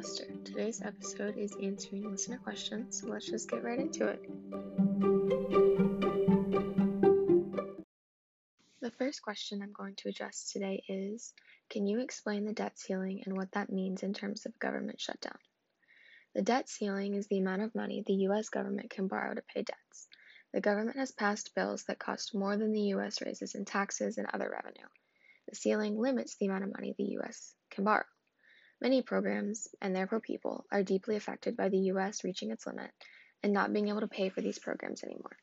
Today's episode is answering listener questions, so let's just get right into it. The first question I'm going to address today is Can you explain the debt ceiling and what that means in terms of government shutdown? The debt ceiling is the amount of money the U.S. government can borrow to pay debts. The government has passed bills that cost more than the U.S. raises in taxes and other revenue. The ceiling limits the amount of money the U.S. can borrow. Many programs, and therefore people, are deeply affected by the U.S. reaching its limit and not being able to pay for these programs anymore.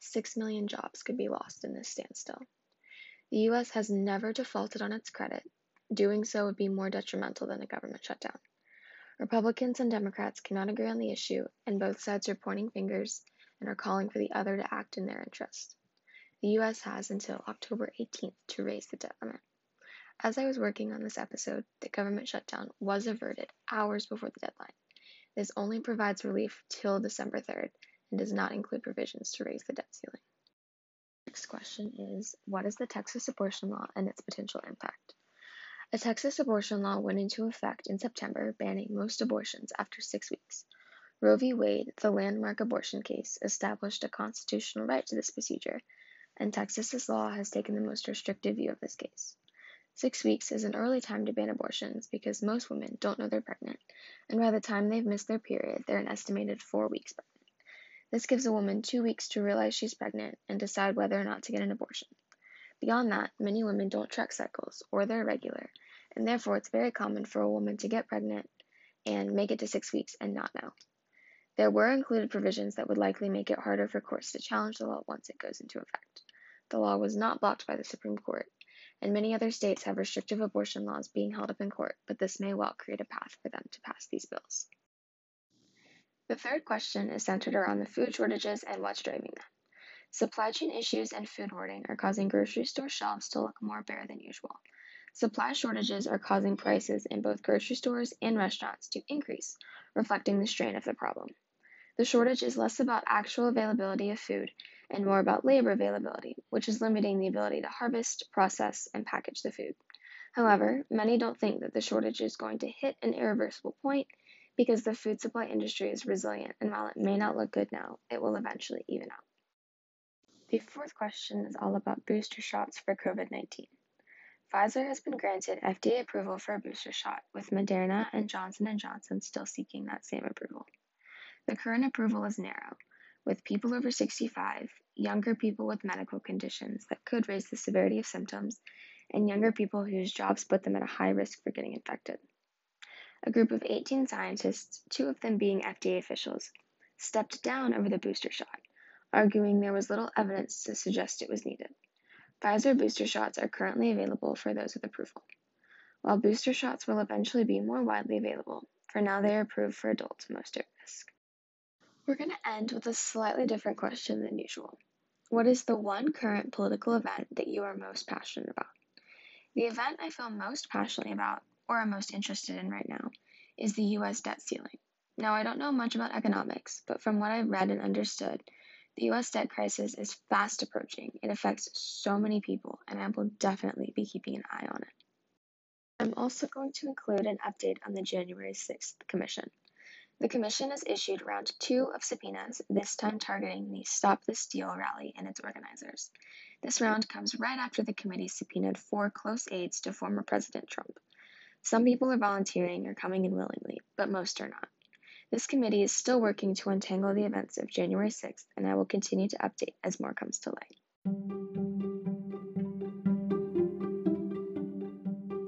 Six million jobs could be lost in this standstill. The U.S. has never defaulted on its credit. Doing so would be more detrimental than a government shutdown. Republicans and Democrats cannot agree on the issue, and both sides are pointing fingers and are calling for the other to act in their interest. The U.S. has until October 18th to raise the debt limit. As I was working on this episode, the government shutdown was averted hours before the deadline. This only provides relief till December 3rd and does not include provisions to raise the debt ceiling. Next question is What is the Texas abortion law and its potential impact? A Texas abortion law went into effect in September, banning most abortions after six weeks. Roe v. Wade, the landmark abortion case, established a constitutional right to this procedure, and Texas's law has taken the most restrictive view of this case. Six weeks is an early time to ban abortions because most women don't know they're pregnant, and by the time they've missed their period, they're an estimated four weeks pregnant. This gives a woman two weeks to realize she's pregnant and decide whether or not to get an abortion. Beyond that, many women don't track cycles or they're irregular, and therefore it's very common for a woman to get pregnant and make it to six weeks and not know. There were included provisions that would likely make it harder for courts to challenge the law once it goes into effect. The law was not blocked by the Supreme Court, and many other states have restrictive abortion laws being held up in court, but this may well create a path for them to pass these bills. The third question is centered around the food shortages and what's driving them. Supply chain issues and food hoarding are causing grocery store shelves to look more bare than usual. Supply shortages are causing prices in both grocery stores and restaurants to increase, reflecting the strain of the problem. The shortage is less about actual availability of food and more about labor availability, which is limiting the ability to harvest, process, and package the food. However, many don't think that the shortage is going to hit an irreversible point because the food supply industry is resilient, and while it may not look good now, it will eventually even out. The fourth question is all about booster shots for COVID 19. Pfizer has been granted FDA approval for a booster shot, with Moderna and Johnson & Johnson still seeking that same approval. The current approval is narrow, with people over 65, younger people with medical conditions that could raise the severity of symptoms, and younger people whose jobs put them at a high risk for getting infected. A group of 18 scientists, two of them being FDA officials, stepped down over the booster shot, arguing there was little evidence to suggest it was needed. Pfizer booster shots are currently available for those with approval. While booster shots will eventually be more widely available, for now they are approved for adults most. We're going to end with a slightly different question than usual. What is the one current political event that you are most passionate about? The event I feel most passionately about, or am most interested in right now, is the US debt ceiling. Now, I don't know much about economics, but from what I've read and understood, the US debt crisis is fast approaching. It affects so many people, and I will definitely be keeping an eye on it. I'm also going to include an update on the January 6th Commission. The Commission has issued round two of subpoenas, this time targeting the Stop the Steal rally and its organizers. This round comes right after the committee subpoenaed four close aides to former President Trump. Some people are volunteering or coming in willingly, but most are not. This committee is still working to untangle the events of January 6th, and I will continue to update as more comes to light.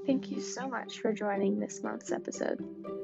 Thank you so much for joining this month's episode.